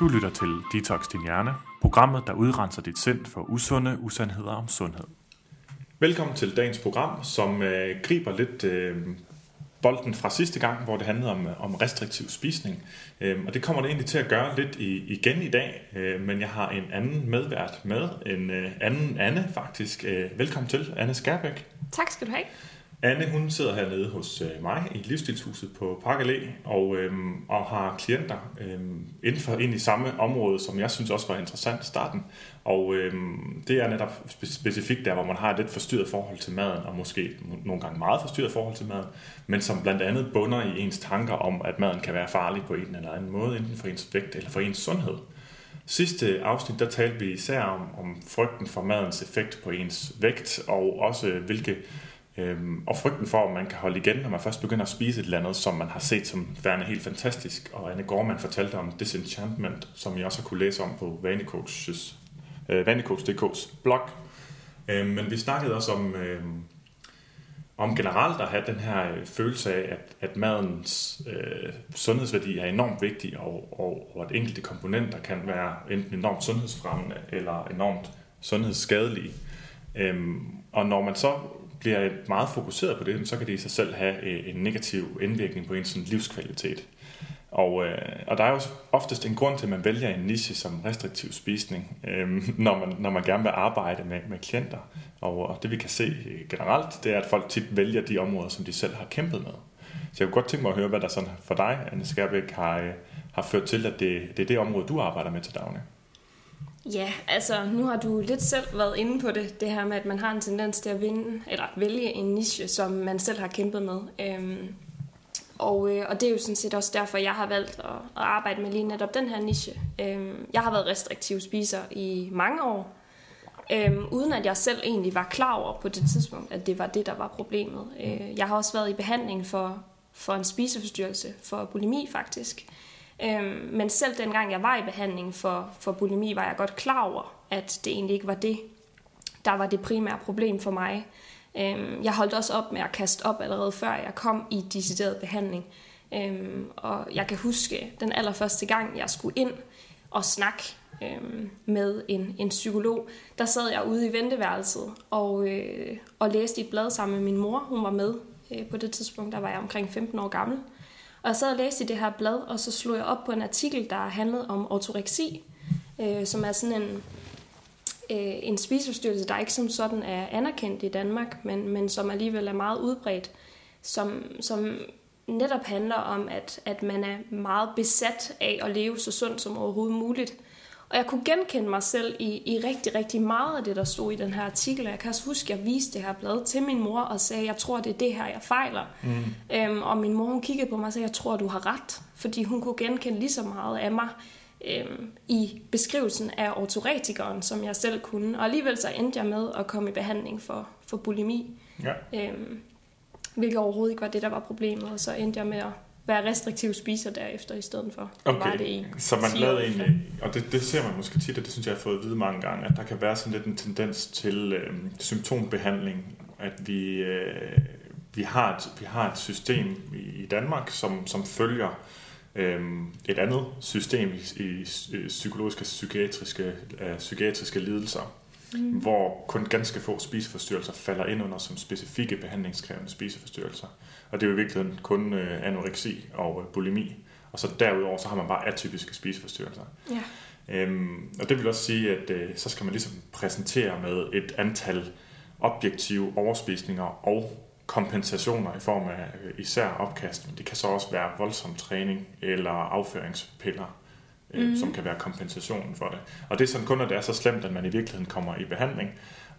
Du lytter til Detox Din Hjerne, programmet, der udrenser dit sind for usunde usandheder om sundhed. Velkommen til dagens program, som øh, griber lidt øh, bolden fra sidste gang, hvor det handlede om, om restriktiv spisning. Øh, og det kommer det egentlig til at gøre lidt i, igen i dag, øh, men jeg har en anden medvært med, en øh, anden Anne faktisk. Øh, velkommen til, Anne Skærbæk. Tak skal du have. Anne, hun sidder hernede hos øh, mig i Livsstilshuset på Park Allé, og, øhm, og har klienter øhm, inden for ind i samme område, som jeg synes også var interessant i starten. Og øhm, det er netop specifikt der, hvor man har et lidt forstyrret forhold til maden, og måske nogle gange meget forstyrret forhold til maden, men som blandt andet bunder i ens tanker om, at maden kan være farlig på en eller anden måde, enten for ens vægt eller for ens sundhed. Sidste afsnit, der talte vi især om, om frygten for madens effekt på ens vægt, og også hvilke Øhm, og frygten for, at man kan holde igen, når man først begynder at spise et eller andet, som man har set som værende helt fantastisk. Og Anne Gorman fortalte om Disenchantment, som jeg også har kunne læse om på Vanecoach's, øh, Vanecoach.dk's blog. Øhm, men vi snakkede også om, øh, om generelt at have den her øh, følelse af, at, at madens øh, sundhedsværdi er enormt vigtig, og, og, og at enkelte komponenter kan være enten enormt sundhedsfremmende eller enormt sundhedsskadelige. Øhm, og når man så bliver meget fokuseret på det, så kan det i sig selv have øh, en negativ indvirkning på ens sådan, livskvalitet. Og, øh, og der er jo oftest en grund til, at man vælger en niche som restriktiv spisning, øh, når, man, når man gerne vil arbejde med, med klienter. Og, og det vi kan se øh, generelt, det er, at folk tit vælger de områder, som de selv har kæmpet med. Så jeg kunne godt tænke mig at høre, hvad der sådan for dig, Anne Skærbæk, har, øh, har ført til, at det, det er det område, du arbejder med til daglig. Ja, altså nu har du lidt selv været inde på det, det her med, at man har en tendens til at vinde, eller vælge en niche, som man selv har kæmpet med. Øhm, og, øh, og det er jo sådan set også derfor, jeg har valgt at, at arbejde med lige netop den her niche. Øhm, jeg har været restriktiv spiser i mange år, øhm, uden at jeg selv egentlig var klar over på det tidspunkt, at det var det, der var problemet. Øh, jeg har også været i behandling for, for en spiseforstyrrelse, for bulimi faktisk. Øhm, men selv dengang jeg var i behandling for, for bulimi, var jeg godt klar over, at det egentlig ikke var det, der var det primære problem for mig. Øhm, jeg holdt også op med at kaste op allerede før jeg kom i decideret behandling. Øhm, og jeg kan huske den allerførste gang, jeg skulle ind og snakke øhm, med en, en psykolog, der sad jeg ude i venteværelset og, øh, og læste et blad sammen med min mor. Hun var med øh, på det tidspunkt, der var jeg omkring 15 år gammel. Og jeg sad og læste i det her blad, og så slog jeg op på en artikel, der handlede om ortoreksi, øh, som er sådan en, øh, en spiseforstyrrelse, der ikke som sådan er anerkendt i Danmark, men, men som alligevel er meget udbredt, som, som netop handler om, at, at man er meget besat af at leve så sundt som overhovedet muligt. Og jeg kunne genkende mig selv i, i rigtig, rigtig meget af det, der stod i den her artikel. Jeg kan også huske, at jeg viste det her blad til min mor og sagde, jeg tror, det er det her, jeg fejler. Mm. Øhm, og min mor, hun kiggede på mig og sagde, jeg tror, du har ret. Fordi hun kunne genkende lige så meget af mig øhm, i beskrivelsen af ortoretikeren, som jeg selv kunne. Og alligevel så endte jeg med at komme i behandling for, for bulimi. Ja. Øhm, hvilket overhovedet ikke var det, der var problemet. Og så endte jeg med at være restriktiv spiser derefter i stedet for. Okay, var det i så man lavede egentlig, og det, det ser man måske tit, og det synes jeg, jeg har fået at vide mange gange, at der kan være sådan lidt en tendens til øh, symptombehandling, at vi, øh, vi, har et, vi har et system i, i Danmark, som, som følger øh, et andet system i, i, i psykologiske psykiatriske, øh, psykiatriske lidelser, mm. hvor kun ganske få spiseforstyrrelser falder ind under som specifikke behandlingskrævende spiseforstyrrelser. Og det er jo i virkeligheden kun øh, anoreksi og øh, bulimi. Og så derudover, så har man bare atypiske spiseforstyrrelser. Ja. Øhm, og det vil også sige, at øh, så skal man ligesom præsentere med et antal objektive overspisninger og kompensationer i form af øh, især opkast, men det kan så også være voldsom træning eller afføringspiller, øh, mm. som kan være kompensationen for det. Og det er sådan kun, at det er så slemt, at man i virkeligheden kommer i behandling,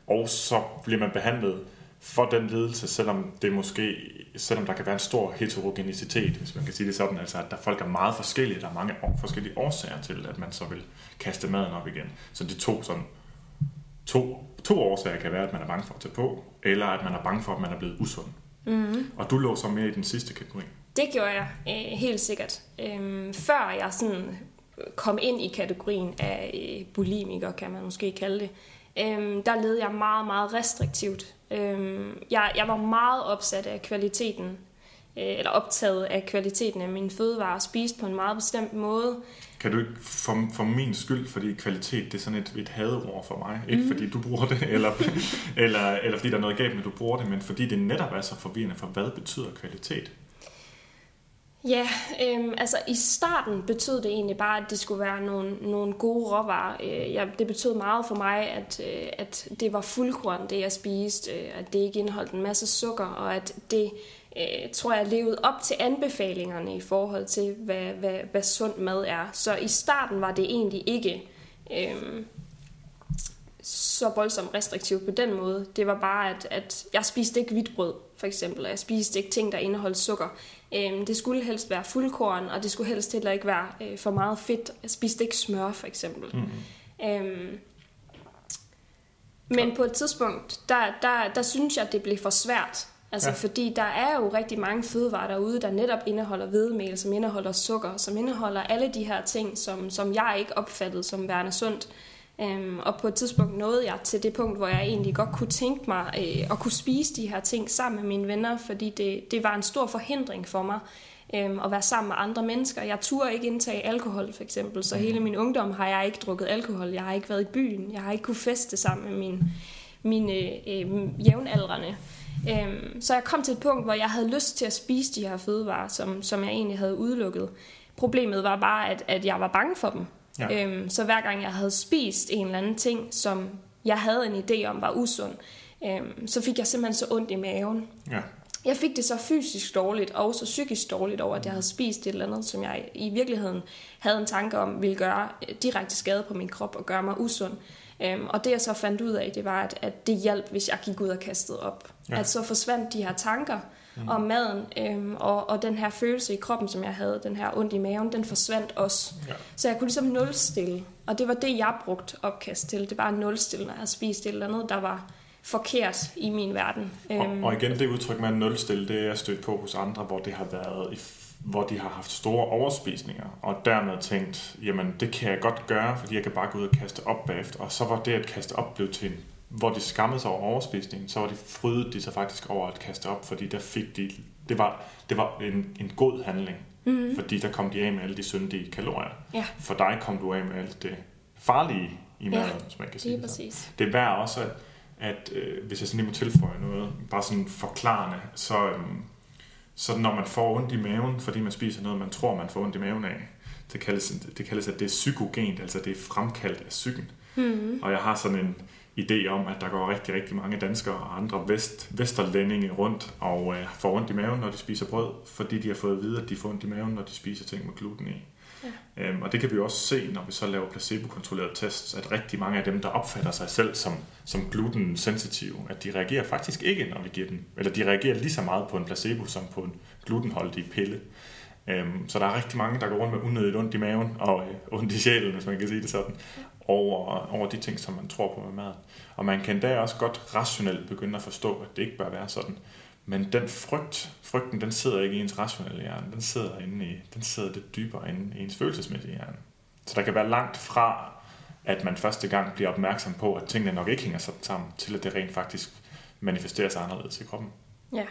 og så bliver man behandlet for den ledelse, selvom det måske, selvom der kan være en stor heterogenicitet, hvis man kan sige det sådan, altså at der folk er meget forskellige, der er mange forskellige årsager til, at man så vil kaste maden op igen. Så de to sådan, to, to årsager kan være, at man er bange for at tage på, eller at man er bange for, at man er blevet usund. Mm. Og du lå så mere i den sidste kategori. Det gjorde jeg øh, helt sikkert. Øhm, før jeg sådan kom ind i kategorien af øh, bulimiker, kan man måske kalde det, øhm, der led jeg meget, meget restriktivt. Øhm, jeg, jeg var meget opsat af kvaliteten eller optaget af kvaliteten af mine fødevarer, spist på en meget bestemt måde. Kan du ikke, for, for min skyld, fordi kvalitet det er sådan et, et hadeord for mig, ikke mm. fordi du bruger det, eller, eller, eller fordi der er noget galt med, at du bruger det, men fordi det netop er så forvirrende for, hvad betyder kvalitet? Ja, øhm, altså i starten betød det egentlig bare, at det skulle være nogle, nogle gode råvarer. Øh, ja, det betød meget for mig, at, øh, at det var fuldkorn, det jeg spiste, øh, at det ikke indeholdt en masse sukker, og at det, øh, tror jeg, levede op til anbefalingerne i forhold til, hvad, hvad, hvad sund mad er. Så i starten var det egentlig ikke øh, så voldsomt restriktivt på den måde. Det var bare, at, at jeg spiste ikke hvidt brød, for eksempel. Jeg spiste ikke ting, der indeholdt sukker. Øhm, det skulle helst være fuldkorn, og det skulle helst heller ikke være øh, for meget fedt. Jeg spiste ikke smør, for eksempel. Mm-hmm. Øhm, men på et tidspunkt, der, der, der synes jeg, at det blev for svært. Altså, ja. fordi der er jo rigtig mange fødevarer derude, der netop indeholder hvedemel, som indeholder sukker, som indeholder alle de her ting, som, som jeg ikke opfattede som værende sundt. Øhm, og på et tidspunkt nåede jeg til det punkt, hvor jeg egentlig godt kunne tænke mig øh, at kunne spise de her ting sammen med mine venner, fordi det, det var en stor forhindring for mig øh, at være sammen med andre mennesker. Jeg turde ikke indtage alkohol for eksempel, så hele min ungdom har jeg ikke drukket alkohol. Jeg har ikke været i byen. Jeg har ikke kunne feste sammen med mine, mine øh, jævnaldrende. Øh, så jeg kom til et punkt, hvor jeg havde lyst til at spise de her fødevarer, som, som jeg egentlig havde udelukket. Problemet var bare, at, at jeg var bange for dem. Ja. Øhm, så hver gang jeg havde spist en eller anden ting, som jeg havde en idé om var usund, øhm, så fik jeg simpelthen så ondt i maven. Ja. Jeg fik det så fysisk dårligt, og så psykisk dårligt over, at jeg havde spist et eller andet, som jeg i virkeligheden havde en tanke om, ville gøre øh, direkte skade på min krop og gøre mig usund. Øhm, og det jeg så fandt ud af, det var, at, at det hjalp, hvis jeg gik ud og kastede op. Ja. At så forsvandt de her tanker, mm. om maden, øhm, og, og den her følelse i kroppen, som jeg havde, den her ondt i maven, den forsvandt også. Ja. Så jeg kunne ligesom nulstille, og det var det, jeg brugte opkast til. Det var en nulstille, når jeg havde spist et eller andet, der var forkert i min verden. Og, øhm, og igen, det udtryk med nulstille, det er stødt på hos andre, hvor det har været i hvor de har haft store overspisninger, og dermed tænkt, jamen det kan jeg godt gøre, fordi jeg kan bare gå ud og kaste op bagefter. Og så var det at kaste op blevet til en hvor de skammede sig over overspisningen, så var de frydede de sig faktisk over at kaste op, fordi der fik de, det var, det var en, en god handling, mm-hmm. fordi der kom de af med alle de syndige kalorier. Ja. For dig kom du af med alt det farlige i maden, ja, hvis man kan sige det præcis. Det er værd også, at, at øh, hvis jeg sådan lige må tilføje noget, bare sådan forklarende, så, øh, så når man får ondt i maven, fordi man spiser noget, man tror, man får ondt i maven af, det kaldes, det kaldes at det er psykogent, altså det er fremkaldt af psyken. Mm. Og jeg har sådan en, idé om, at der går rigtig, rigtig mange danskere og andre vest, vesterlændinge rundt og øh, får ondt i maven, når de spiser brød, fordi de har fået at vide, at de får ondt i maven, når de spiser ting med gluten i. Ja. Øhm, og det kan vi også se, når vi så laver placebo-kontrollerede tests, at rigtig mange af dem, der opfatter sig selv som, som gluten-sensitive, at de reagerer faktisk ikke, når vi giver dem, eller de reagerer lige så meget på en placebo som på en glutenholdig pille. Øhm, så der er rigtig mange, der går rundt med unødigt ondt i maven og øh, ondt i sjælen, hvis man kan sige det sådan over, over de ting, som man tror på med mad. Og man kan da også godt rationelt begynde at forstå, at det ikke bør være sådan. Men den frygt, frygten, den sidder ikke i ens rationelle hjerne, den sidder, inde i, den sidder lidt dybere inde i ens følelsesmæssige hjerne. Så der kan være langt fra, at man første gang bliver opmærksom på, at tingene nok ikke hænger sådan sammen, til at det rent faktisk manifesterer sig anderledes i kroppen. Ja,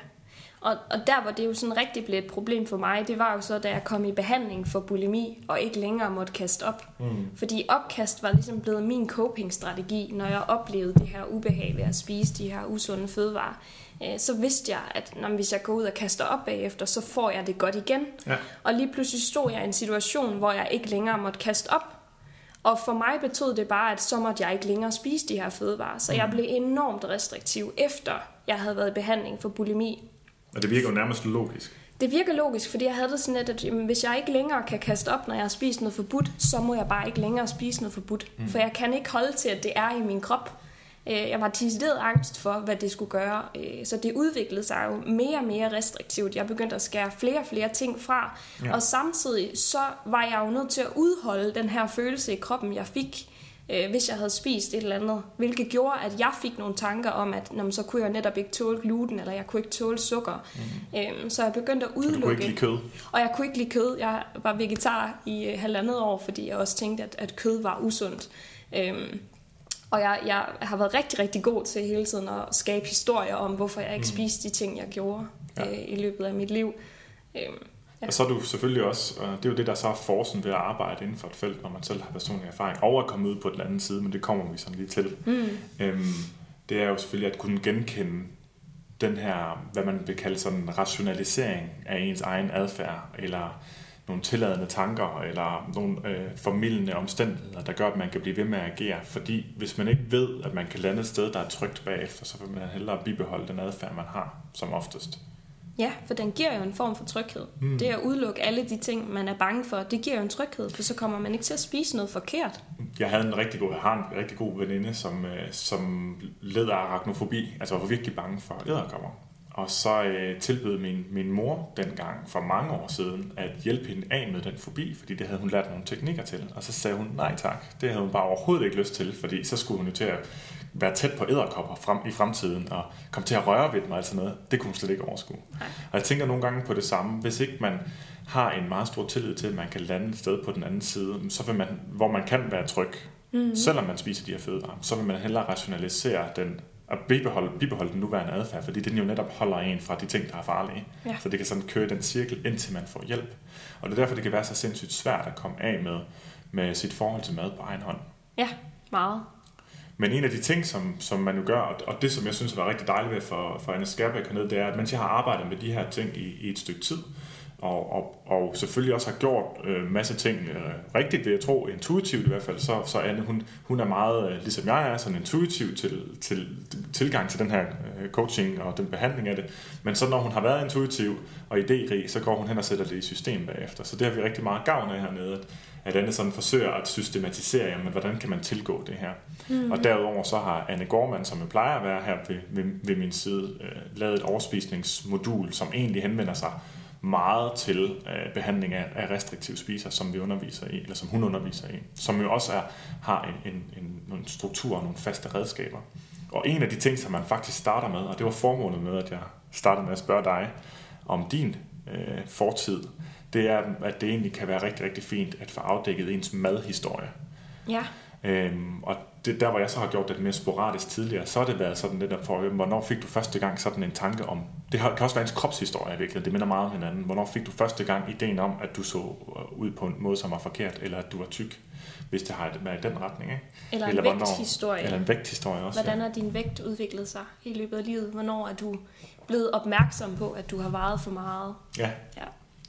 og, og der, hvor det jo sådan rigtig blev et problem for mig, det var jo så, da jeg kom i behandling for bulimi, og ikke længere måtte kaste op. Mm. Fordi opkast var ligesom blevet min coping-strategi, når jeg oplevede det her ubehag ved at spise de her usunde fødevarer. Øh, så vidste jeg, at når, hvis jeg går ud og kaster op bagefter, så får jeg det godt igen. Ja. Og lige pludselig stod jeg i en situation, hvor jeg ikke længere måtte kaste op. Og for mig betød det bare, at så måtte jeg ikke længere spise de her fødevarer. Så jeg mm. blev enormt restriktiv efter jeg havde været i behandling for bulimi og det virker jo nærmest logisk. Det virker logisk, fordi jeg havde det sådan lidt, at jamen, hvis jeg ikke længere kan kaste op, når jeg har spist noget forbudt, så må jeg bare ikke længere spise noget forbudt. Mm. For jeg kan ikke holde til, at det er i min krop. Øh, jeg var decideret angst for, hvad det skulle gøre. Øh, så det udviklede sig jo mere og mere restriktivt. Jeg begyndte at skære flere og flere ting fra. Ja. Og samtidig så var jeg jo nødt til at udholde den her følelse i kroppen, jeg fik øh, hvis jeg havde spist et eller andet. Hvilket gjorde, at jeg fik nogle tanker om, at når, så kunne jeg netop ikke tåle gluten, eller jeg kunne ikke tåle sukker. Mm. Øh, så jeg begyndte at udelukke. du kunne ikke lide kød? Og jeg kunne ikke lide kød. Jeg var vegetar i øh, halvandet år, fordi jeg også tænkte, at, at kød var usundt. Øh, og jeg, jeg har været rigtig, rigtig god til hele tiden at skabe historier om, hvorfor jeg ikke mm. spiste de ting, jeg gjorde ja. øh, i løbet af mit liv. Øhm, ja. Og så er du selvfølgelig også, og det er jo det, der så er forsen ved at arbejde inden for et felt, når man selv har personlig erfaring, og at komme ud på den anden side, men det kommer vi sådan lige til. Mm. Øhm, det er jo selvfølgelig at kunne genkende den her, hvad man vil kalde sådan en rationalisering af ens egen adfærd, eller nogle tilladende tanker, eller nogle øh, formidlende omstændigheder, der gør, at man kan blive ved med at agere. Fordi hvis man ikke ved, at man kan lande et sted, der er trygt bagefter, så vil man hellere bibeholde den adfærd, man har, som oftest. Ja, for den giver jo en form for tryghed. Mm. Det at udelukke alle de ting, man er bange for, det giver jo en tryghed, for så kommer man ikke til at spise noget forkert. Jeg havde en rigtig god, jeg har en rigtig god veninde, som, øh, som led af arachnofobi, altså var virkelig bange for æderkopper. Og så øh, tilbød min, min mor dengang for mange år siden at hjælpe hende af med den fobi, fordi det havde hun lært nogle teknikker til. Og så sagde hun nej tak. Det havde hun bare overhovedet ikke lyst til, fordi så skulle hun jo til at være tæt på æderkopper frem, i fremtiden og komme til at røre ved dem og sådan noget. Det kunne hun slet ikke overskue. Nej. Og jeg tænker nogle gange på det samme. Hvis ikke man har en meget stor tillid til, at man kan lande et sted på den anden side, så vil man, hvor man kan være tryg, mm-hmm. selvom man spiser de her fødevarer, så vil man hellere rationalisere den at bibeholde, bibeholde den nuværende adfærd, fordi den jo netop holder en fra de ting, der er farlige. Ja. Så det kan sådan køre den cirkel, indtil man får hjælp. Og det er derfor, det kan være så sindssygt svært at komme af med, med sit forhold til mad på egen hånd. Ja, meget. Men en af de ting, som, som man jo gør, og det som jeg synes var rigtig dejligt ved for, for Anne Skærbæk hernede, det er, at mens jeg har arbejdet med de her ting i, i et stykke tid, og, og, og selvfølgelig også har gjort øh, masse ting øh, rigtigt, vil jeg tro, intuitivt i hvert fald, så, så Anne, hun, hun er meget, øh, ligesom jeg er, sådan intuitiv til, til tilgang til den her øh, coaching og den behandling af det. Men så når hun har været intuitiv og idérig, så går hun hen og sætter det i system bagefter. Så det har vi rigtig meget gavn af hernede, at, at Anne sådan forsøger at systematisere, jamen, hvordan kan man tilgå det her. Mm-hmm. Og derudover så har Anne Gormand, som jeg plejer at være her ved, ved, ved min side, øh, lavet et overspisningsmodul, som egentlig henvender sig meget til øh, behandling af, af restriktive spiser, som vi underviser i, eller som hun underviser i, som jo også er, har en, en, en, en struktur og nogle faste redskaber. Og en af de ting, som man faktisk starter med, og det var formålet med, at jeg startede med at spørge dig om din øh, fortid, det er, at det egentlig kan være rigtig, rigtig fint at få afdækket ens madhistorie. Ja. Øhm, og det, der, hvor jeg så har gjort det mere sporadisk tidligere, så har det været sådan lidt for, hvornår fik du første gang sådan en tanke om, det kan også være ens kropshistorie virkelig, det minder meget om hinanden, hvornår fik du første gang ideen om, at du så øh, ud på en måde, som var forkert, eller at du var tyk, hvis det har været i den retning, ikke? Eller, eller en hvornår, vægthistorie. Eller en vægthistorie også. Hvordan har din vægt udviklet sig i løbet af livet? Hvornår er du blevet opmærksom på, at du har vejet for meget? Ja. ja.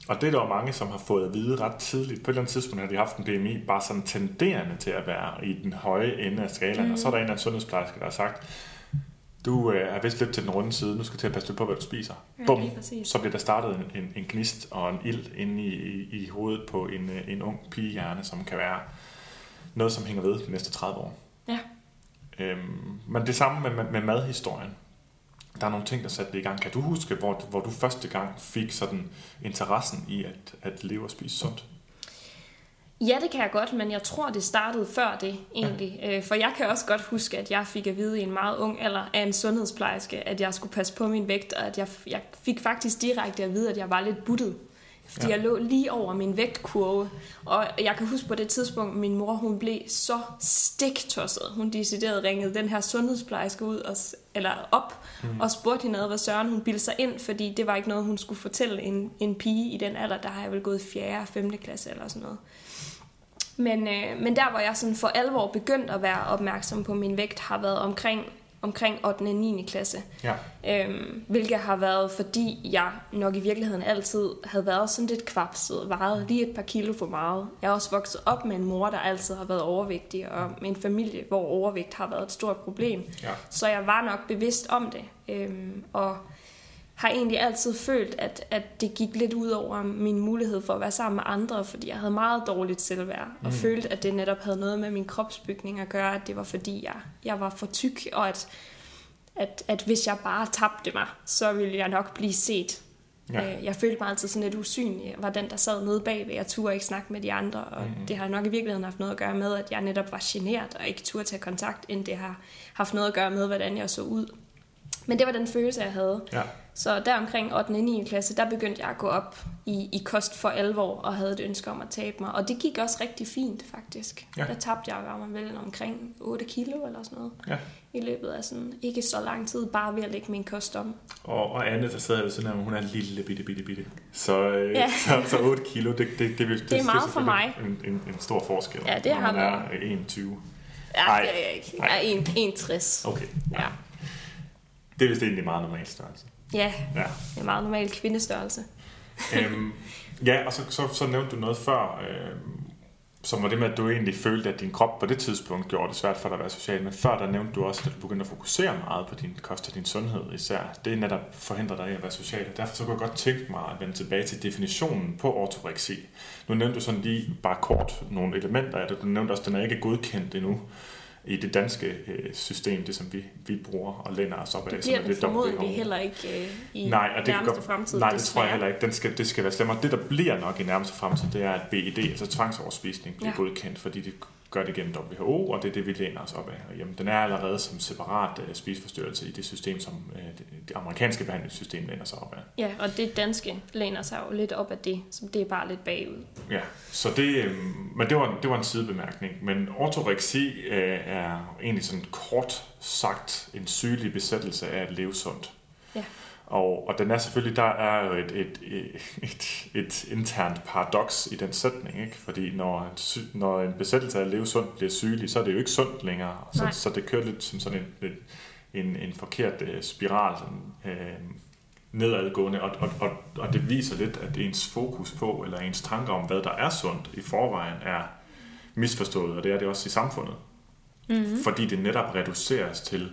Og det er der jo mange, som har fået at vide ret tidligt. På et eller andet tidspunkt har de haft en BMI bare sådan tenderende til at være i den høje ende af skalaen. Mm. Og så er der en af en sundhedsplejerske, der har sagt, du øh, er vist lidt til den runde side, nu skal til at passe på, hvad du spiser. Ja, Bum, så bliver der startet en, en, en gnist og en ild inde i, i, i hovedet på en, øh, en ung pigehjerne, som kan være noget, som hænger ved de næste 30 år. Ja. Øhm, men det samme med, med, med madhistorien der er nogle ting, der satte det i gang. Kan du huske, hvor, hvor du første gang fik sådan interessen i at, at leve og spise sundt? Ja, det kan jeg godt, men jeg tror, det startede før det egentlig. Ja. Øh, for jeg kan også godt huske, at jeg fik at vide i en meget ung alder af en sundhedsplejerske, at jeg skulle passe på min vægt, og at jeg, jeg fik faktisk direkte at vide, at jeg var lidt buttet. Fordi ja. jeg lå lige over min vægtkurve. Og jeg kan huske på det tidspunkt, min mor hun blev så stiktosset. Hun decideret ringede den her sundhedsplejerske ud og, eller op mm. og spurgte hende, hvad Søren hun bildte sig ind, fordi det var ikke noget, hun skulle fortælle en, en pige i den alder. Der har jeg vel gået 4. og 5. klasse eller sådan noget. Men, øh, men der, hvor jeg sådan for alvor begyndt at være opmærksom på min vægt, har været omkring omkring 8. og 9. klasse. Ja. Øhm, hvilket har været, fordi jeg nok i virkeligheden altid havde været sådan lidt kvapset, vejet lige et par kilo for meget. Jeg er også vokset op med en mor, der altid har været overvægtig, og med en familie, hvor overvægt har været et stort problem. Ja. Så jeg var nok bevidst om det. Øhm, og har egentlig altid følt, at, at det gik lidt ud over min mulighed for at være sammen med andre, fordi jeg havde meget dårligt selvværd, og mm. følte, at det netop havde noget med min kropsbygning at gøre, at det var fordi, jeg, jeg var for tyk, og at, at, at hvis jeg bare tabte mig, så ville jeg nok blive set. Ja. Øh, jeg følte mig altid sådan lidt usynlig. Jeg var den, der sad nede bagved. Jeg turde ikke snakke med de andre, og mm. det har nok i virkeligheden haft noget at gøre med, at jeg netop var generet og ikke turde tage kontakt, end det har haft noget at gøre med, hvordan jeg så ud. Men det var den følelse, jeg havde. Ja. Så der omkring 8. og 9. klasse, der begyndte jeg at gå op i, i kost for alvor, og havde et ønske om at tabe mig. Og det gik også rigtig fint, faktisk. Ja. Der tabte jeg var vel omkring 8 kilo eller sådan noget. Ja. I løbet af sådan ikke så lang tid, bare ved at lægge min kost om. Og, og Anne, der sidder ved siden af mig, hun er lille bitte, bitte, bitte. Så, øh, Ja. så, så 8 kilo, det, det, det, det, Det er meget for mig. En, en, en stor forskel. Ja, det har man er været. 21. Ja, det er jeg ikke. Jeg er 1, 61. Okay. Ja. Det er vist egentlig meget normal størrelse. Ja, Ja. det er meget normal kvindestørrelse. øhm, ja, og så, så, så nævnte du noget før, øhm, som var det med, at du egentlig følte, at din krop på det tidspunkt gjorde det svært for dig at være social. Men før der nævnte du også, at du begyndte at fokusere meget på din kost og din sundhed især. Det er netop forhindrer dig i at være social. Og derfor så kunne jeg godt tænke mig at vende tilbage til definitionen på ortoreksi. Nu nævnte du sådan lige bare kort nogle elementer af det. Du nævnte også, at den er ikke godkendt endnu i det danske øh, system, det som vi, vi bruger og læner os op af. Det bliver er den formodentlig heller ikke øh, i Nej, og det nærmeste godt, fremtid. nej, det tror jeg heller ikke. Den skal, det skal være slemmere. Det, der bliver nok i nærmeste fremtid, det er, at BED, altså tvangsoverspisning, bliver ja. godkendt, fordi det gør det gennem WHO, og det er det, vi læner os op af. Jamen, den er allerede som separat uh, spiseforstyrrelse i det system, som uh, det, det amerikanske behandlingssystem læner sig op af. Ja, og det danske læner sig jo lidt op af det, så det er bare lidt bagud. Ja, så det, øh, men det var, det var en sidebemærkning. Men ortoreksi øh, er egentlig sådan kort sagt en sygelig besættelse af at leve sundt. Ja. Og, og den er selvfølgelig, der er jo et, et, et, et, et internt paradoks i den sætning, ikke? fordi når, når en besættelse af at leve sundt bliver sygelig, så er det jo ikke sundt længere. Så, Nej. så det kører lidt som sådan en, en, en, en forkert øh, spiral, sådan, øh, nedadgående, og, og, og, og det viser lidt, at ens fokus på, eller ens tanker om, hvad der er sundt i forvejen, er misforstået, og det er det også i samfundet. Mm-hmm. Fordi det netop reduceres til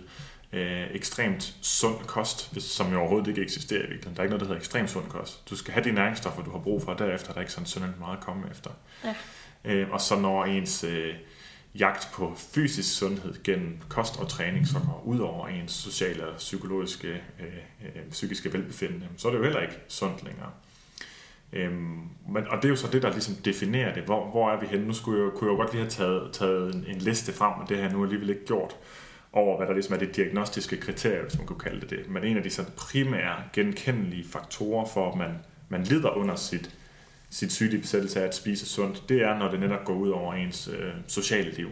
øh, ekstremt sund kost, hvis- som jo overhovedet ikke eksisterer i virkeligheden. Der er ikke noget, der hedder ekstremt sund kost. Du skal have de næringsstoffer, du har brug for, og derefter er der ikke sådan synderligt meget at komme efter. Ja. Øh, og så når ens øh, jagt på fysisk sundhed gennem kost og træning, så går ud over ens sociale og psykologiske, øh, øh, psykiske velbefindende, så er det jo heller ikke sundt længere. Øhm, men, og det er jo så det, der ligesom definerer det. Hvor, hvor er vi henne? Nu skulle jeg, kunne jeg jo godt lige have taget, taget en, en liste frem, og det har jeg nu alligevel ikke gjort, over hvad der ligesom er det diagnostiske kriterie, hvis man kunne kalde det det. Men en af de sådan primære genkendelige faktorer for, at man, man lider under sit, sit sygelige besættelse af at spise sundt, det er, når det netop går ud over ens øh, sociale liv.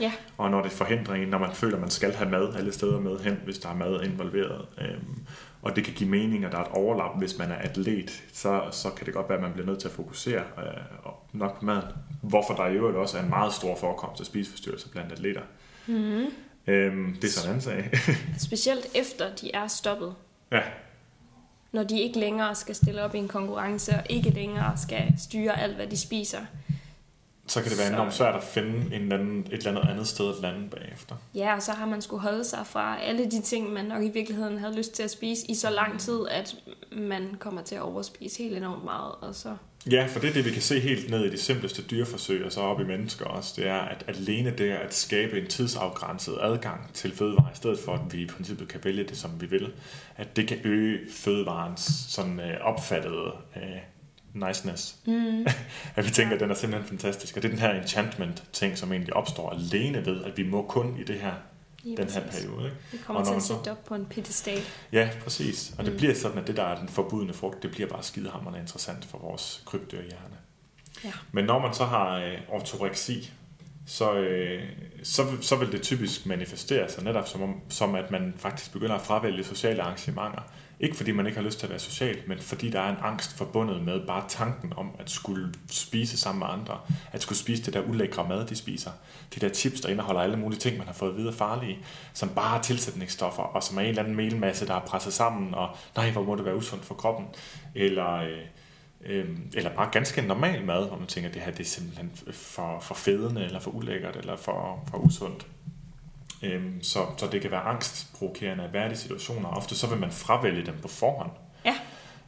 Ja. Og når det forhindrer en, når man føler, at man skal have mad alle steder med hen, hvis der er mad involveret. Øhm, og det kan give mening, at der er et overlap, hvis man er atlet, så, så kan det godt være, at man bliver nødt til at fokusere øh, og nok på maden. Hvorfor der i øvrigt også er en meget stor forekomst af spiseforstyrrelser blandt atleter. Mm-hmm. Øhm, det er sådan en sag. Specielt efter de er stoppet. ja, Når de ikke længere skal stille op i en konkurrence, og ikke længere skal styre alt, hvad de spiser. så kan det være Så- enormt svært at finde en eller anden, et eller andet andet sted at lande bagefter. Ja, og så har man skulle holde sig fra alle de ting, man nok i virkeligheden havde lyst til at spise i så lang tid, at man kommer til at overspise helt enormt meget. Og så Ja, for det er det, vi kan se helt ned i de simpleste dyreforsøg, og så op i mennesker også, det er, at alene det at skabe en tidsafgrænset adgang til fødevare, i stedet for at vi i princippet kan vælge det, som vi vil, at det kan øge fødevarens sådan øh, opfattede øh, niceness. mm. At vi tænker, at den er simpelthen fantastisk. Og det er den her enchantment-ting, som egentlig opstår alene ved, at vi må kun i det her, Lige den her periode. Ikke? Vi kommer Og til når at så- sætte det op på en pedestal. Ja, præcis. Og det Mm. bliver sådan, at det, der er den forbudne frugt, det bliver bare skidehammerende interessant for vores krybdyrhjerne. Ja. Men når man så har øh, ortoreksi, så, øh, så, så vil det typisk manifestere sig netop som, om, som, at man faktisk begynder at fravælge sociale arrangementer. Ikke fordi man ikke har lyst til at være social, men fordi der er en angst forbundet med bare tanken om at skulle spise sammen med andre. At skulle spise det der ulækre mad, de spiser. De der chips, der indeholder alle mulige ting, man har fået at er farlige, som bare er tilsætningsstoffer, og som er en eller anden melmasse, der er presset sammen, og nej, hvor må det være usundt for kroppen. Eller... Øh, Øhm, eller bare ganske normal mad, hvor man tænker, at det her det er simpelthen for, for fedende, eller for ulækkert, eller for, for usundt. Øhm, så, så det kan være angstprovokerende at være i situationer. Ofte så vil man fravælge dem på forhånd. Ja.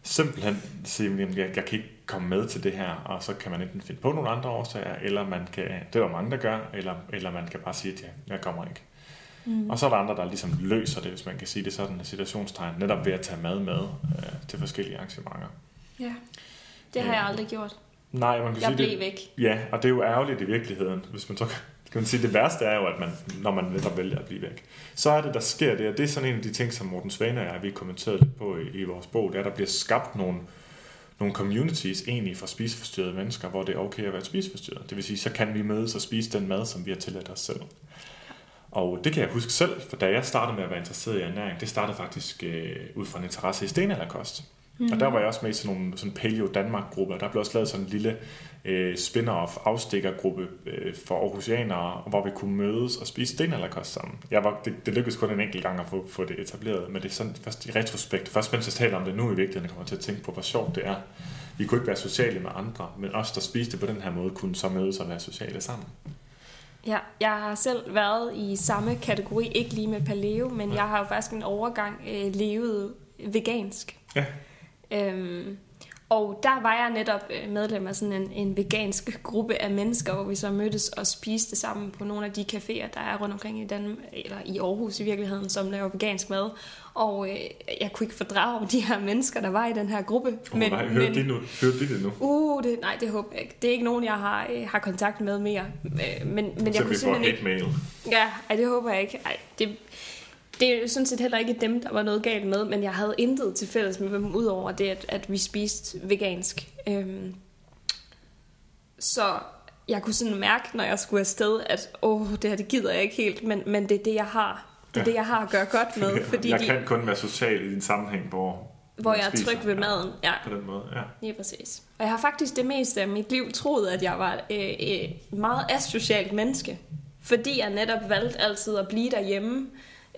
Simpelthen sige, at jeg, jeg kan ikke komme med til det her, og så kan man enten finde på nogle andre årsager, eller man kan, det er der mange, der gør, eller, eller man kan bare sige, at ja, jeg kommer ikke. Mm. Og så er der andre, der ligesom løser det, hvis man kan sige det sådan, situationstegn, netop ved at tage mad med øh, til forskellige arrangementer. Ja. Det har jeg aldrig gjort. Nej, man kan Jeg sige blev det. væk. Ja, og det er jo ærgerligt i virkeligheden, hvis man så kan man sige, det værste er jo, at man, når man netop vælger at blive væk, så er det, der sker det, og det er sådan en af de ting, som Morten Svane og jeg, vi kommenteret lidt på i, i vores bog, det er, at der bliver skabt nogle, nogle communities egentlig for spiseforstyrrede mennesker, hvor det er okay at være spiseforstyrret. Det vil sige, så kan vi mødes og spise den mad, som vi har tilladt os selv. Og det kan jeg huske selv, for da jeg startede med at være interesseret i ernæring, det startede faktisk øh, ud fra en interesse i stenalderkost. Mm-hmm. Og der var jeg også med i sådan nogle sådan Paleo Danmark-grupper. Der blev også lavet sådan en lille øh, spin-off afstikkergruppe øh, for Aarhusianere, hvor vi kunne mødes og spise stenalderkost sammen. Jeg var, det, det lykkedes kun en enkelt gang at få, få det etableret, men det er sådan først i retrospekt. Først mens jeg taler om det nu i virkeligheden, kommer til at tænke på, hvor sjovt det er. Vi kunne ikke være sociale med andre, men os, der spiste på den her måde, kunne så mødes og være sociale sammen. Ja, jeg har selv været i samme kategori, ikke lige med paleo, men ja. jeg har jo faktisk en overgang øh, levet vegansk. Ja. Øhm, og der var jeg netop øh, medlem af sådan en, en vegansk gruppe af mennesker, hvor vi så mødtes og spiste sammen på nogle af de caféer, der er rundt omkring i Danmark, eller i Aarhus i virkeligheden, som laver vegansk mad. Og øh, jeg kunne ikke fordrage de her mennesker, der var i den her gruppe. Oh, men, nej, hørte, men, de nu, hørte de det nu? Uh, det, nej, det håber jeg ikke. Det er ikke nogen, jeg har, øh, har kontakt med mere. Øh, men, men så jeg kunne simpelthen ikke... mail. Ja, ej, det håber jeg ikke. Ej, det, det er sådan set heller ikke dem, der var noget galt med, men jeg havde intet til fælles med dem, udover det, at, at vi spiste vegansk. Øhm, så jeg kunne sådan mærke, når jeg skulle afsted, at åh, det her det gider jeg ikke helt, men, men det er det, jeg har. Det er ja. det, jeg har at gøre godt med. Fordi jeg kan de, kun være social i din sammenhæng, hvor hvor jeg er tryg ved maden. Ja. På den måde, ja. Lige præcis. Og jeg har faktisk det meste af mit liv troet, at jeg var øh, øh, meget asocialt menneske. Fordi jeg netop valgte altid at blive derhjemme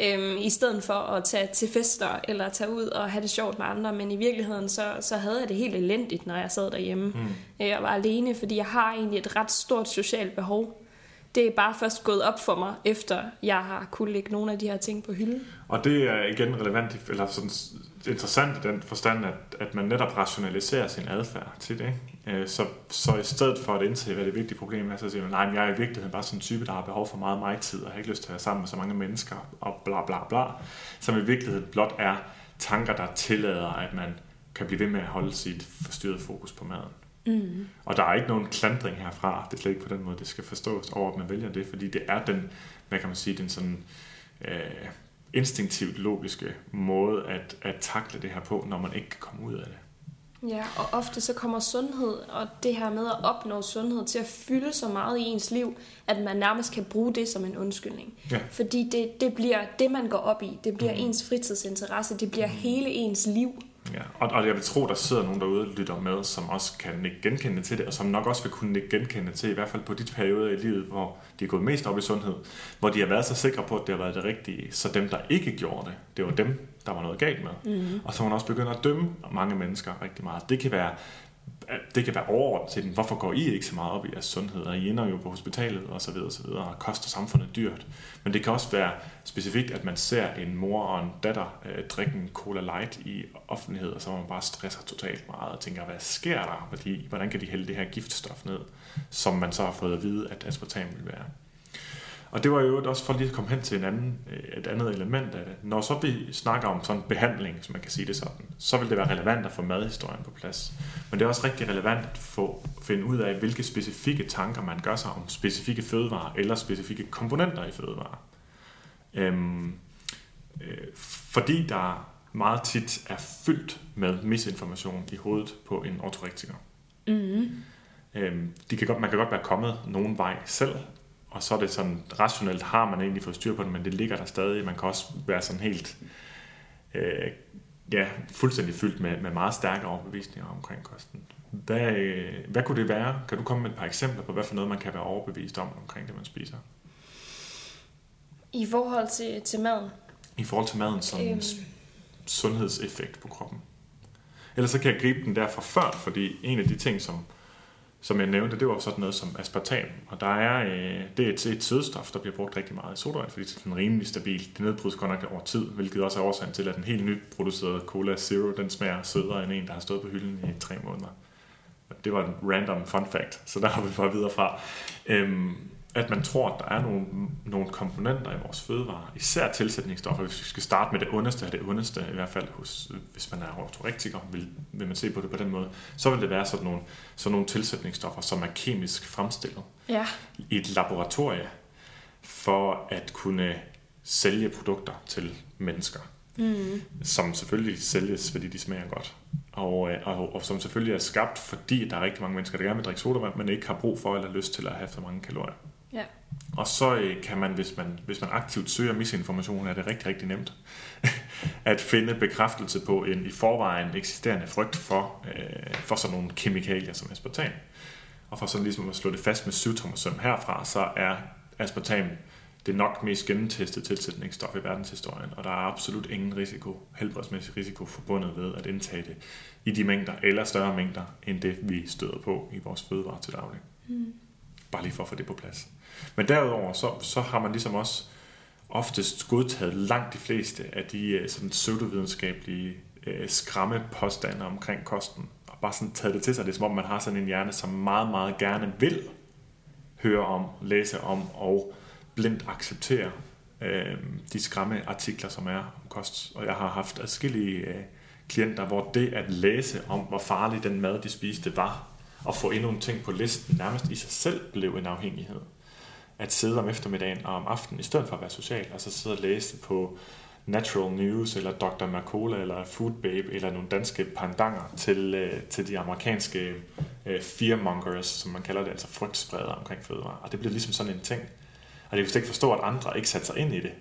øhm, i stedet for at tage til fester eller tage ud og have det sjovt med andre. Men i virkeligheden, så, så havde jeg det helt elendigt, når jeg sad derhjemme. Mm. Øh, jeg var alene, fordi jeg har egentlig et ret stort socialt behov. Det er bare først gået op for mig, efter jeg har kunne lægge nogle af de her ting på hylden. Og det er igen relevant, eller sådan interessant i den forstand, at, at man netop rationaliserer sin adfærd til det. Ikke? Øh, så, så i stedet for at indse, hvad det vigtige problem er, så siger man, nej, men jeg er i virkeligheden bare sådan en type, der har behov for meget mig tid, og har ikke lyst til at være sammen med så mange mennesker, og bla bla bla, som i virkeligheden blot er tanker, der tillader, at man kan blive ved med at holde sit forstyrrede fokus på maden. Mm. Og der er ikke nogen klandring herfra, det er slet ikke på den måde, det skal forstås over, at man vælger det, fordi det er den, hvad kan man sige, den sådan, øh, instinktivt logiske måde at, at takle det her på, når man ikke kan komme ud af det. Ja, og ofte så kommer sundhed og det her med at opnå sundhed til at fylde så meget i ens liv, at man nærmest kan bruge det som en undskyldning. Ja. Fordi det, det bliver det, man går op i. Det bliver mm. ens fritidsinteresse. Det bliver mm. hele ens liv. Ja, og, og jeg vil tro, der sidder nogen derude og lytter med, som også kan ikke genkende til det, og som nok også vil kunne ikke genkende til, i hvert fald på de perioder i livet, hvor de er gået mest op i sundhed, hvor de har været så sikre på, at det har været det rigtige, så dem, der ikke gjorde det, det var dem, der var noget galt med. Mm. Og så man også begynder at dømme mange mennesker rigtig meget. Det kan være det kan være overordnet til den. Hvorfor går I ikke så meget op i jeres sundhed? Og I ender jo på hospitalet og så videre og så videre, og koster samfundet dyrt. Men det kan også være specifikt, at man ser en mor og en datter øh, drikke en Cola Light i offentlighed, og så man bare stresser totalt meget og tænker, hvad sker der? Fordi, hvordan kan de hælde det her giftstof ned, som man så har fået at vide, at aspartam vil være? Og det var jo også for lige at komme hen til en anden, øh, et andet element af det. Når så vi snakker om sådan behandling, som man kan sige det sådan, så vil det være relevant at få madhistorien på plads. Men det er også rigtig relevant at få, finde ud af, hvilke specifikke tanker man gør sig om specifikke fødevarer eller specifikke komponenter i fødevarer. Øhm, øh, fordi der meget tit er fyldt med misinformation i hovedet på en ortorektiker. Mm. Øhm, de kan godt, man kan godt være kommet nogen vej selv, og så er det sådan, rationelt har man egentlig fået styr på det, men det ligger der stadig. Man kan også være sådan helt, øh, ja, fuldstændig fyldt med, med meget stærke overbevisninger omkring kosten. Hvad, øh, hvad kunne det være? Kan du komme med et par eksempler på, hvad for noget man kan være overbevist om omkring det, man spiser? I forhold til, til maden? I forhold til maden som øhm. sundhedseffekt på kroppen. Ellers så kan jeg gribe den der fra før, fordi en af de ting, som som jeg nævnte, det var sådan noget som aspartam. Og der er, øh, det er et, et sødestof, der bliver brugt rigtig meget i sodavand, fordi det er rimelig stabil. Det nedbrydes godt nok over tid, hvilket også er årsagen til, at den helt nyproducerede Cola Zero, den smager sødere end en, der har stået på hylden i tre måneder. Det var en random fun fact, så der har vi bare videre fra. Øhm, at man tror, at der er nogle, nogle komponenter i vores fødevarer, især tilsætningsstoffer, hvis vi skal starte med det ondeste af det ondeste, i hvert fald hos, hvis man er ortorektiker, vil, vil man se på det på den måde, så vil det være sådan nogle, sådan nogle tilsætningsstoffer, som er kemisk fremstillet ja. i et laboratorie, for at kunne sælge produkter til mennesker. Mm. Som selvfølgelig sælges, fordi de smager godt. Og, øh, og, og som selvfølgelig er skabt, fordi der er rigtig mange mennesker, der gerne vil drikke sodavand, men ikke har brug for eller lyst til at have så mange kalorier. Ja. Og så øh, kan man, hvis man, hvis man aktivt søger misinformation, er det rigtig, rigtig nemt at finde bekræftelse på en i forvejen eksisterende frygt for, øh, for sådan nogle kemikalier som aspartam. Og for sådan ligesom at slå det fast med syvtommersøm herfra, så er aspartam det nok mest gennemtestede tilsætningsstof i verdenshistorien, og der er absolut ingen risiko, helbredsmæssig risiko forbundet ved at indtage det i de mængder eller større mængder, end det vi støder på i vores fødevarer til daglig. Mm. Bare lige for at få det på plads. Men derudover, så, så har man ligesom også oftest godtaget langt de fleste af de øh, sådan pseudovidenskabelige øh, skræmme påstande omkring kosten, og bare sådan taget det til sig. Det er som om, man har sådan en hjerne, som meget, meget gerne vil høre om, læse om og blindt acceptere øh, de skræmme artikler, som er om kost. Og jeg har haft adskillige øh, klienter, hvor det at læse om, hvor farlig den mad, de spiste, var, og få endnu en ting på listen, nærmest i sig selv blev en afhængighed. At sidde om eftermiddagen og om aftenen, i stedet for at være social, og så sidde og læse på Natural News, eller Dr. Mercola, eller Food Babe, eller nogle danske pandanger til, øh, til de amerikanske øh, fearmongers, som man kalder det, altså frygtspredere omkring fødevarer. Og det bliver ligesom sådan en ting. Og det kan ikke forstå, at andre ikke sætter sig ind i det.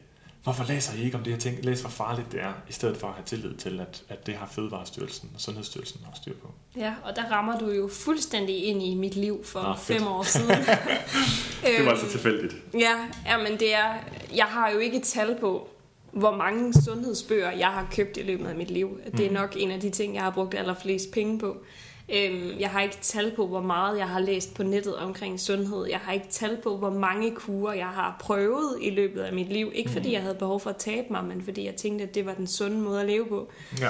Hvorfor læser I ikke om det her ting? Læs, hvor farligt det er, i stedet for at have tillid til, at, at det har Fødevarestyrelsen og Sundhedsstyrelsen har styr på. Ja, og der rammer du jo fuldstændig ind i mit liv for Nå, fem år siden. det var altså tilfældigt. Ja, ja, men det er, jeg har jo ikke tal på, hvor mange sundhedsbøger jeg har købt i løbet af mit liv. Det er mm. nok en af de ting, jeg har brugt allerflest penge på. Øhm, jeg har ikke tal på, hvor meget jeg har læst på nettet omkring sundhed. Jeg har ikke tal på, hvor mange kurer jeg har prøvet i løbet af mit liv. Ikke fordi mm. jeg havde behov for at tabe mig, men fordi jeg tænkte, at det var den sunde måde at leve på. Ja.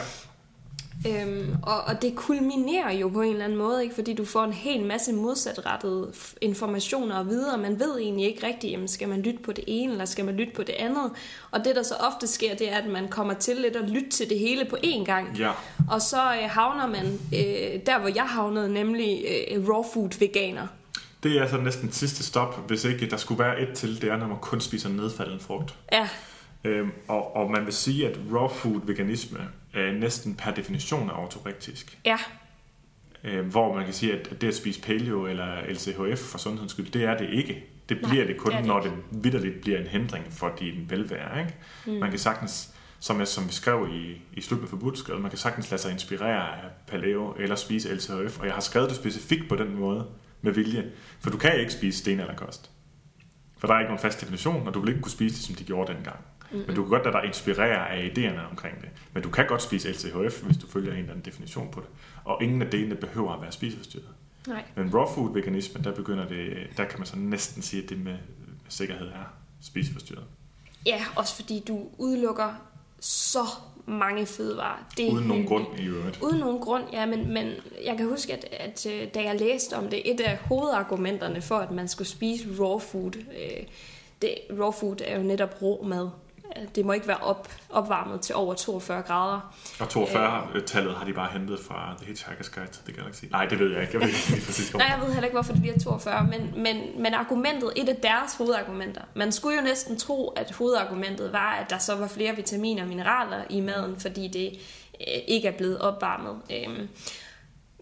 Øhm, og, og det kulminerer jo på en eller anden måde, ikke? fordi du får en hel masse modsatrettede informationer og videre. Man ved egentlig ikke rigtigt, jamen, skal man lytte på det ene, eller skal man lytte på det andet. Og det, der så ofte sker, det er, at man kommer til lidt at lytte til det hele på én gang. Ja. Og så øh, havner man øh, der, hvor jeg havnede, nemlig øh, raw food veganer. Det er så næsten sidste stop, hvis ikke der skulle være et til, det er, når man kun spiser nedfalden frugt. Ja. Øhm, og, og man vil sige, at raw food veganisme øh, næsten per definition er autorektisk. Ja. Øh, hvor man kan sige, at det at spise paleo eller LCHF for sundhedens skyld, det er det ikke. Det bliver Nej, det kun, det det når det vidderligt bliver en hindring for din velvære. Ikke? Mm. Man kan sagtens, som, jeg, som vi skrev i, i slut med forbudt, man kan sagtens lade sig inspirere af paleo eller spise LCHF, og jeg har skrevet det specifikt på den måde med vilje, for du kan ikke spise sten eller kost. For der er ikke nogen fast definition, og du vil ikke kunne spise det, som de gjorde dengang. Mm-hmm. Men du kan godt lade dig inspirere af idéerne omkring det. Men du kan godt spise LCHF, hvis du følger en eller anden definition på det. Og ingen af delene behøver at være spiseforstyrret. Nej. Men raw food veganisme, der begynder det, der kan man så næsten sige, at det med sikkerhed er spiseforstyrret. Ja, også fordi du udelukker så mange fødevarer. Det uden nogen grund i øvrigt. Uden nogen grund, ja, men, men jeg kan huske, at, at øh, da jeg læste om det, et af hovedargumenterne for, at man skulle spise raw food, øh, det, raw food er jo netop rå mad det må ikke være op, opvarmet til over 42 grader. Og 42-tallet har de bare hentet fra The Hitchhiker's Guide to the Galaxy. Nej, det ved jeg ikke. Jeg ved ikke lige præcis, Nej, jeg ved heller ikke, hvorfor det bliver 42, men, men, men argumentet, et af deres hovedargumenter, man skulle jo næsten tro, at hovedargumentet var, at der så var flere vitaminer og mineraler i maden, fordi det øh, ikke er blevet opvarmet. Øhm,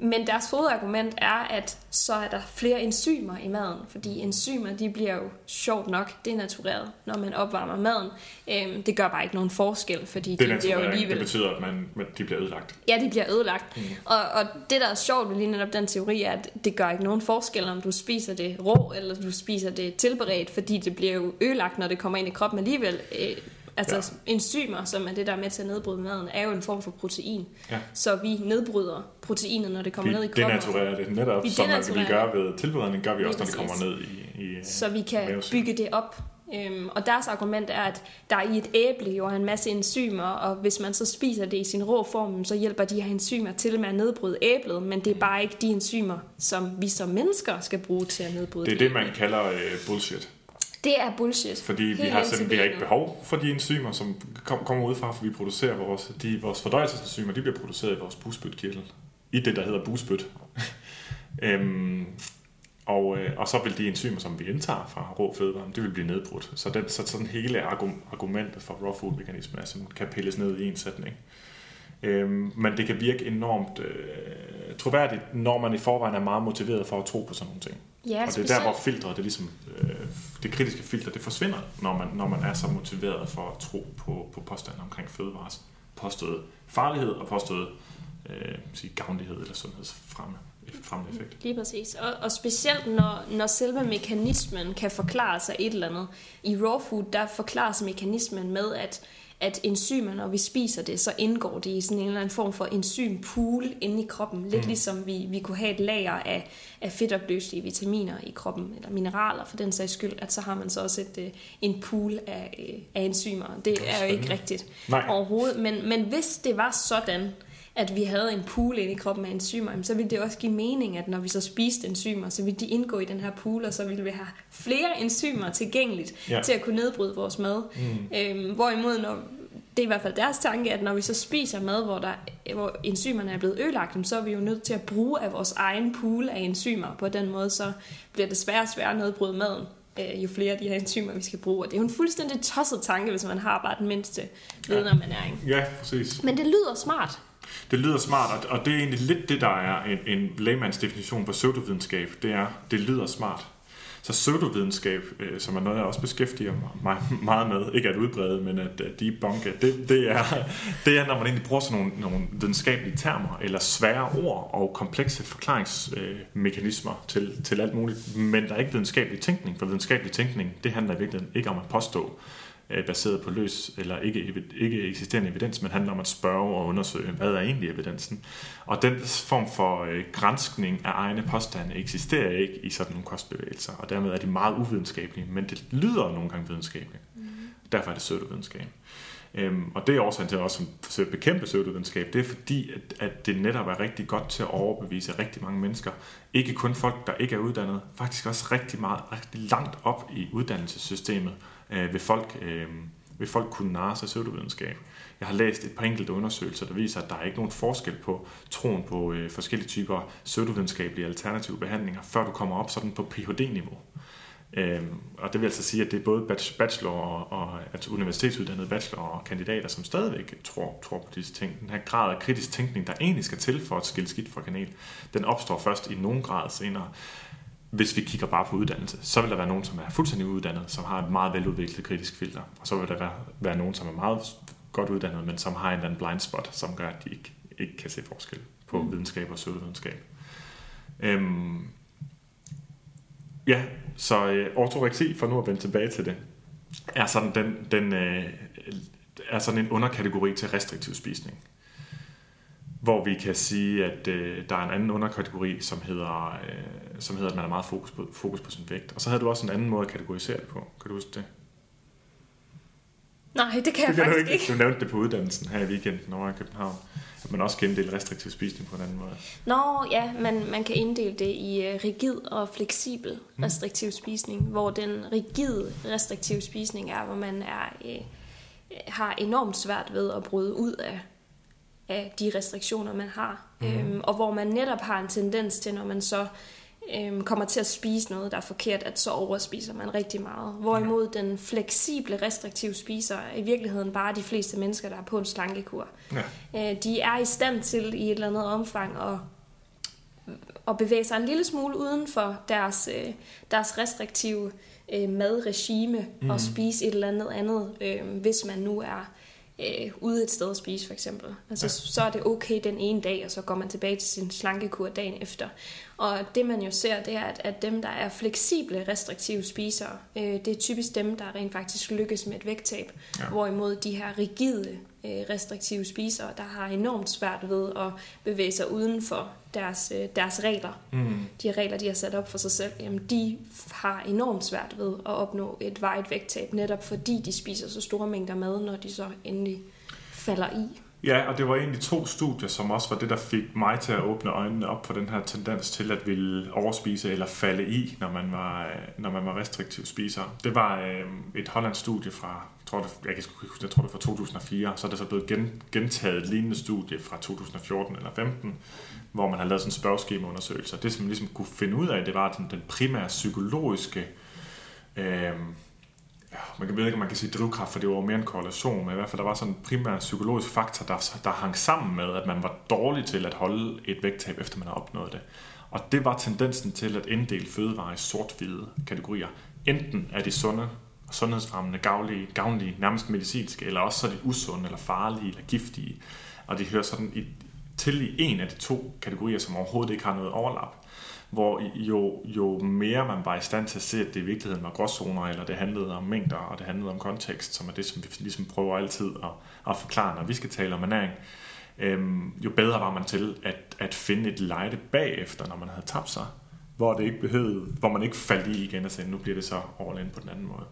men deres hovedargument er, at så er der flere enzymer i maden, fordi enzymer, de bliver jo sjovt nok denatureret, når man opvarmer maden. Øhm, det gør bare ikke nogen forskel, fordi de bliver jo alligevel... Det betyder, at man, de bliver ødelagt. Ja, de bliver ødelagt. Mm. Og, og det, der er sjovt ved lige netop den teori, er, at det gør ikke nogen forskel, om du spiser det rå, eller du spiser det tilberedt, fordi det bliver jo ødelagt, når det kommer ind i kroppen alligevel. Øh, Altså ja. enzymer, som er det, der er med til at nedbryde maden, er jo en form for protein. Ja. Så vi nedbryder proteinet, når det kommer vi ned i kroppen. Vi denaturerer det netop, vi som vi gør ved tilberedning, gør vi også, når det kommer ned i, i Så vi kan mavesyn. bygge det op. Øhm, og deres argument er, at der i et æble jo er en masse enzymer, og hvis man så spiser det i sin rå form, så hjælper de her enzymer til med at nedbryde æblet, men det er bare ikke de enzymer, som vi som mennesker skal bruge til at nedbryde det. er det, man kalder uh, bullshit. Det er bullshit. Fordi vi har, simpelthen, vi har ikke behov for de enzymer, som kommer ud fra, for vi producerer vores, de, vores fordøjelsesenzymer, de bliver produceret i vores busbytkirtel. I det, der hedder busbyt. øhm, Og, øh, og så vil de enzymer, som vi indtager fra rå fødevarer, det vil blive nedbrudt. Så, den, så sådan hele argumentet for raw food mekanismen er, kan pilles ned i en sætning. Øhm, men det kan virke enormt øh, troværdigt, når man i forvejen er meget motiveret for at tro på sådan nogle ting. Ja, og det er der, hvor filtret, det, ligesom, øh, det kritiske filter, det forsvinder, når man, når man er så motiveret for at tro på, på påstanden omkring fødevares påstået farlighed og påstået øh, sige, gavnlighed eller sundhedsfremme fremmende effekt. Lige præcis. Og, og specielt når, når selve mekanismen kan forklare sig et eller andet. I raw food, der forklares mekanismen med, at at enzymer, når vi spiser det, så indgår det i sådan en eller anden form for enzympool inde i kroppen. Lidt mm. ligesom vi, vi kunne have et lager af, af fedtopløselige vitaminer i kroppen, eller mineraler for den sags skyld, at så har man så også et, øh, en pool af, øh, af enzymer. Det er jo ikke rigtigt Nej. overhovedet. Men, men hvis det var sådan, at vi havde en pool inde i kroppen af enzymer, så ville det også give mening, at når vi så spiste enzymer, så ville de indgå i den her pool, og så ville vi have flere enzymer tilgængeligt ja. til at kunne nedbryde vores mad. Mm. Øhm, hvorimod, når, det er i hvert fald deres tanke, at når vi så spiser mad, hvor, der, hvor enzymerne er blevet ødelagt, så er vi jo nødt til at bruge af vores egen pool af enzymer. På den måde så bliver det sværere og sværere at nedbryde maden øh, jo flere af de her enzymer, vi skal bruge. Og det er jo en fuldstændig tosset tanke, hvis man har bare den mindste viden om ernæring. Ja, præcis. Men det lyder smart. Det lyder smart, og det er egentlig lidt det, der er en, en laymans definition på pseudovidenskab. Det er, det lyder smart. Så pseudovidenskab, øh, som er noget, jeg også beskæftiger mig meget med, ikke at udbrede, men at, at debunke, det, det, er, det er, når man egentlig bruger sådan nogle, nogle videnskabelige termer, eller svære ord og komplekse forklaringsmekanismer til, til alt muligt, men der er ikke videnskabelig tænkning, for videnskabelig tænkning, det handler i virkeligheden ikke om at påstå, baseret på løs eller ikke, ikke eksisterende evidens, men handler om at spørge og undersøge, hvad er egentlig evidensen. Og den form for øh, grænskning af egne påstande eksisterer ikke i sådan nogle kostbevægelser, og dermed er de meget uvidenskabelige, men det lyder nogle gange videnskabeligt. Mm. Derfor er det pseudovidenskab. Øhm, og det er årsagen til at også forsøge at bekæmpe pseudovidenskab. Det er fordi, at, at det netop er rigtig godt til at overbevise rigtig mange mennesker. Ikke kun folk, der ikke er uddannet, faktisk også rigtig meget, rigtig langt op i uddannelsessystemet, øh, vil, folk, øh, vil folk kunne narre sig pseudovidenskab. Jeg har læst et par enkelte undersøgelser, der viser, at der er ikke nogen forskel på troen på øh, forskellige typer pseudovidenskabelige alternative behandlinger, før du kommer op sådan på Ph.D.-niveau. Øhm, og det vil altså sige, at det er både bachelor og, og altså universitetsuddannede bachelor og kandidater, som stadigvæk tror, tror på disse ting. Den her grad af kritisk tænkning, der egentlig skal til for at skille skidt fra kanel, den opstår først i nogen grad senere hvis vi kigger bare på uddannelse, så vil der være nogen, som er fuldstændig uddannet, som har et meget veludviklet kritisk filter. Og så vil der være, være nogen, som er meget godt uddannet, men som har en eller anden blind spot, som gør, at de ikke, ikke kan se forskel på mm. videnskab og pseudovidenskab. Øhm, ja, så øh, ortoreksi, for nu at vende tilbage til det, er sådan, den, den, øh, er sådan en underkategori til restriktiv spisning hvor vi kan sige, at øh, der er en anden underkategori, som hedder, øh, som hedder, at man har meget fokus på, fokus på sin vægt. Og så havde du også en anden måde at kategorisere det på. Kan du huske det? Nej, det kan det jeg kan faktisk du ikke. Du nævnte det på uddannelsen her i weekenden over i København. At man også kan inddele restriktiv spisning på en anden måde. Nå, ja, man, man kan inddele det i øh, rigid og fleksibel hmm. restriktiv spisning, hvor den rigide restriktiv spisning er, hvor man er, øh, har enormt svært ved at bryde ud af af de restriktioner, man har. Mm. Øhm, og hvor man netop har en tendens til, når man så øhm, kommer til at spise noget, der er forkert, at så overspiser man rigtig meget. Hvorimod mm. den fleksible, restriktive spiser er i virkeligheden bare de fleste mennesker, der er på en slankekur. Ja. Øh, de er i stand til i et eller andet omfang at at bevæge sig en lille smule uden for deres, øh, deres restriktive øh, madregime mm. og spise et eller andet andet, øh, hvis man nu er øh, ude et sted at spise for eksempel. Altså, ja. Så er det okay den ene dag, og så går man tilbage til sin slankekur dagen efter. Og det man jo ser, det er, at, at dem, der er fleksible, restriktive spisere, øh, det er typisk dem, der rent faktisk lykkes med et vægttab. Ja. Hvorimod de her rigide, øh, restriktive spisere, der har enormt svært ved at bevæge sig uden for deres, øh, deres regler. Mm. De regler, de har sat op for sig selv, jamen, de har enormt svært ved at opnå et vejet vægttab, netop fordi de spiser så store mængder mad, når de så endelig falder i. Ja, og det var egentlig to studier, som også var det, der fik mig til at åbne øjnene op for den her tendens til at ville overspise eller falde i, når man var, når man var restriktiv spiser. Det var øh, et hollandsk studie fra tror, det, jeg, kan huske, jeg tror det er fra 2004, så er det så blevet gen, gentaget et lignende studie fra 2014 eller 15, hvor man har lavet sådan en spørgeskemaundersøgelse. Det, som man ligesom kunne finde ud af, det var den, den primære psykologiske øh, ja, man kan ved ikke, om man kan sige drivkraft, for det var mere en korrelation, men i hvert fald der var sådan en primær psykologisk faktor, der, der hang sammen med, at man var dårlig til at holde et vægttab, efter man havde opnået det. Og det var tendensen til at inddele fødevarer i sort-hvide kategorier. Enten er de sunde, sundhedsfremmende, gavnlige, gavnlige, nærmest medicinske, eller også så er de usunde, eller farlige, eller giftige. Og de hører sådan i, til i en af de to kategorier, som overhovedet ikke har noget overlap hvor jo, jo mere man var i stand til at se, at det i virkeligheden var gråzoner, eller det handlede om mængder, og det handlede om kontekst, som er det, som vi ligesom prøver altid at, at forklare, når vi skal tale om ernæring, øhm, jo bedre var man til at, at finde et lejde bagefter, når man havde tabt sig, hvor, det ikke behøvede, hvor man ikke faldt i igen og sagde, nu bliver det så all in på den anden måde.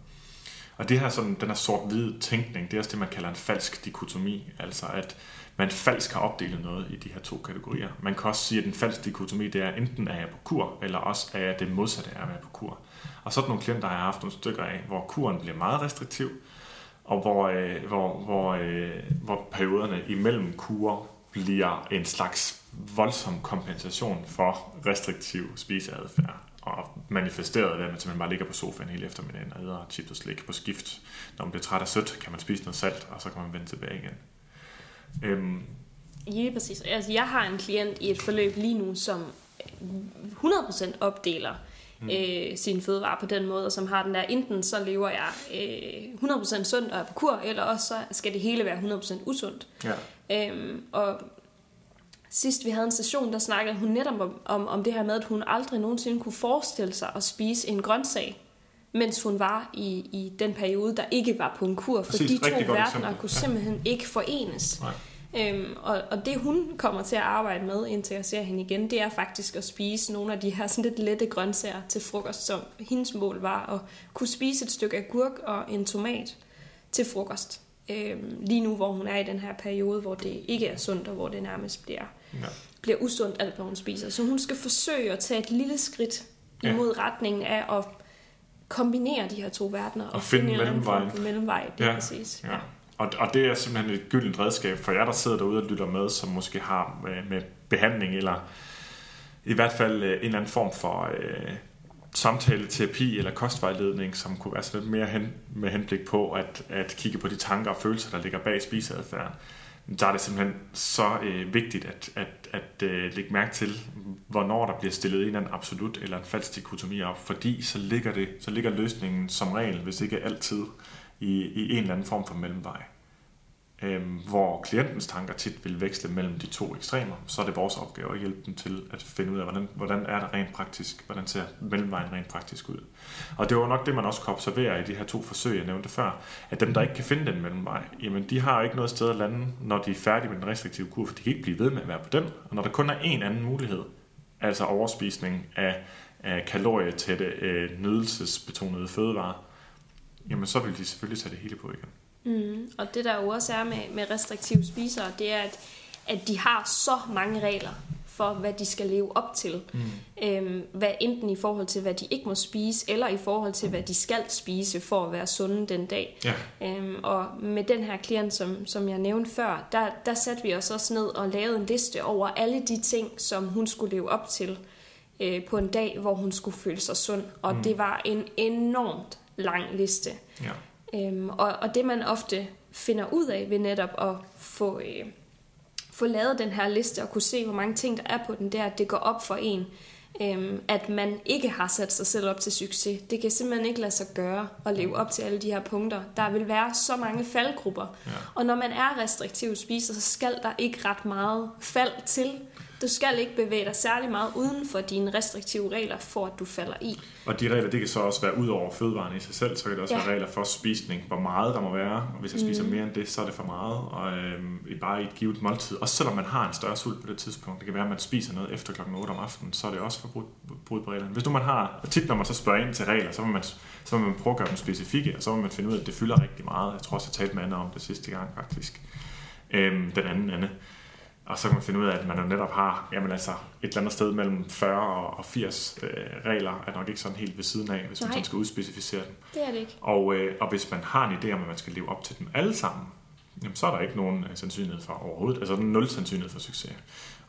Og det her sådan, den her sort-hvide tænkning, det er også det, man kalder en falsk dikotomi, altså at man falsk har opdelt noget i de her to kategorier. Man kan også sige, at den falsk dikotomi, det er enten er jeg på kur, eller også er jeg det modsatte af at være på kur. Og så er der nogle klienter har haft nogle stykker af, hvor kuren bliver meget restriktiv, og hvor, øh, hvor, hvor, øh, hvor perioderne imellem kurer bliver en slags voldsom kompensation for restriktiv spiseadfærd. Og manifesteret ved, at man simpelthen bare ligger på sofaen hele eftermiddagen og æder chips og slik på skift. Når man bliver træt af sødt, kan man spise noget salt, og så kan man vende tilbage igen. Øhm. Ja, præcis. Altså, jeg har en klient i et forløb lige nu, som 100% opdeler mm. øh, sine fødevarer på den måde, og som har den der, enten så lever jeg øh, 100% sundt og er på kur, eller også så skal det hele være 100% usundt. Ja. Øhm, og sidst vi havde en session, der snakkede hun netop om, om, om det her med, at hun aldrig nogensinde kunne forestille sig at spise en grøntsag, mens hun var i, i den periode, der ikke var på en kur, for de to verdener kunne simpelthen ikke forenes. Nej. Øhm, og, og det hun kommer til at arbejde med, indtil jeg ser hende igen, det er faktisk at spise nogle af de her sådan lidt lette grøntsager til frokost, som hendes mål var at kunne spise et stykke agurk og en tomat til frokost. Øhm, lige nu, hvor hun er i den her periode, hvor det ikke er sundt, og hvor det nærmest bliver, ja. bliver usundt alt, hvad hun spiser. Så hun skal forsøge at tage et lille skridt ja. imod retningen af at kombinere de her to verdener og, og finde, finde en for mellemvej. Det ja. præcis. Ja. Og, og det er simpelthen et gyldent redskab for jer, der sidder derude og lytter med, som måske har med, med behandling, eller i hvert fald øh, en eller anden form for øh, samtale, terapi eller kostvejledning, som kunne være sådan lidt mere hen, med henblik på at, at kigge på de tanker og følelser, der ligger bag spiseadfærden. Der er det simpelthen så øh, vigtigt at, at, at øh, lægge mærke til, hvornår der bliver stillet en eller anden absolut eller en falsk dikotomi op, fordi så ligger, det, så ligger løsningen som regel, hvis ikke altid, i, i en eller anden form for mellemvej. Øhm, hvor klientens tanker tit vil veksle mellem de to ekstremer, så er det vores opgave at hjælpe dem til at finde ud af, hvordan, hvordan er det rent praktisk, hvordan ser mellemvejen rent praktisk ud. Og det var nok det, man også kan observere i de her to forsøg, jeg nævnte før, at dem, der ikke kan finde den mellemvej, jamen de har jo ikke noget sted at lande, når de er færdige med den restriktive kur, for de kan ikke blive ved med at være på den. Og når der kun er en anden mulighed, altså overspisning af, af kalorietætte, øh, nydelsesbetonede fødevarer, jamen så vil de selvfølgelig tage det hele på igen. Mm. Og det der jo også er med, med restriktive spisere, det er, at, at de har så mange regler for, hvad de skal leve op til. Mm. Øhm, hvad, enten i forhold til, hvad de ikke må spise, eller i forhold til, hvad de skal spise for at være sunde den dag. Ja. Øhm, og med den her klient, som, som jeg nævnte før, der, der satte vi os også ned og lavede en liste over alle de ting, som hun skulle leve op til øh, på en dag, hvor hun skulle føle sig sund. Og mm. det var en enormt lang liste. Ja. Øhm, og, og det man ofte finder ud af ved netop at få, øh, få lavet den her liste og kunne se, hvor mange ting der er på den, der, at det går op for en, øhm, at man ikke har sat sig selv op til succes. Det kan simpelthen ikke lade sig gøre at leve op til alle de her punkter. Der vil være så mange faldgrupper. Ja. Og når man er restriktiv spiser, så skal der ikke ret meget fald til. Du skal ikke bevæge dig særlig meget uden for dine restriktive regler, for at du falder i. Og de regler, det kan så også være ud over fødevarene i sig selv, så kan det også ja. være regler for spisning, hvor meget der må være. Og hvis jeg spiser mm. mere end det, så er det for meget. Og øh, bare i et givet måltid. Også selvom man har en større sult på det tidspunkt. Det kan være, at man spiser noget efter klokken 8 om aftenen, så er det også for brud på reglerne. Hvis nu man har, og tit når man så spørger ind til regler, så må man, så må man prøve at gøre dem specifikke, og så må man finde ud af, at det fylder rigtig meget. Jeg tror også, jeg talte med Anna om det sidste gang faktisk. Øh, den anden Anne Og så kan man finde ud af, at man jo netop har jamen altså, et eller andet sted mellem 40 og 80 øh, regler, er nok ikke sådan helt ved siden af, hvis Nej. man sådan skal udspecificere dem. Det er det ikke. Og, øh, og hvis man har en idé om, at man skal leve op til dem alle sammen, jamen, så er der ikke nogen øh, sandsynlighed for overhovedet, altså nul sandsynlighed for succes.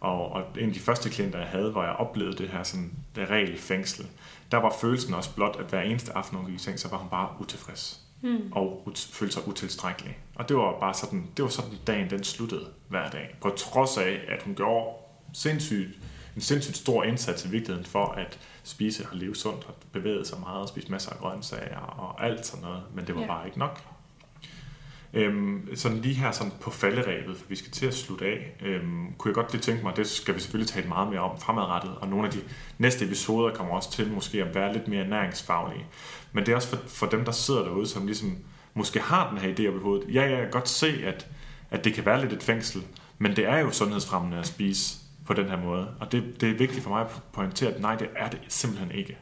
Og, og en af de første klienter, jeg havde, hvor jeg oplevede det her sådan, det regelfængsel, der var følelsen også blot, at hver eneste aften, hun gik i seng, så var hun bare utilfreds. Mm. Og ut, følte sig utilstrækkelig. Og det var bare sådan, det var sådan dagen, den sluttede hver dag. På trods af, at hun gjorde sindssygt, en sindssygt stor indsats i virkeligheden for at spise og leve sundt og bevæge sig meget og spise masser af grøntsager og alt sådan noget. Men det var ja. bare ikke nok. Øhm, sådan lige her sådan på falderæbet, for vi skal til at slutte af, øhm, kunne jeg godt lige tænke mig, det skal vi selvfølgelig tale meget mere om fremadrettet, og nogle af de næste episoder kommer også til måske at være lidt mere næringsfaglige. Men det er også for, for dem, der sidder derude, som ligesom måske har den her idé op i hovedet. Ja, jeg kan godt se, at, at det kan være lidt et fængsel, men det er jo sundhedsfremmende at spise på den her måde. Og det, det er vigtigt for mig at pointere, at nej, det er det simpelthen ikke.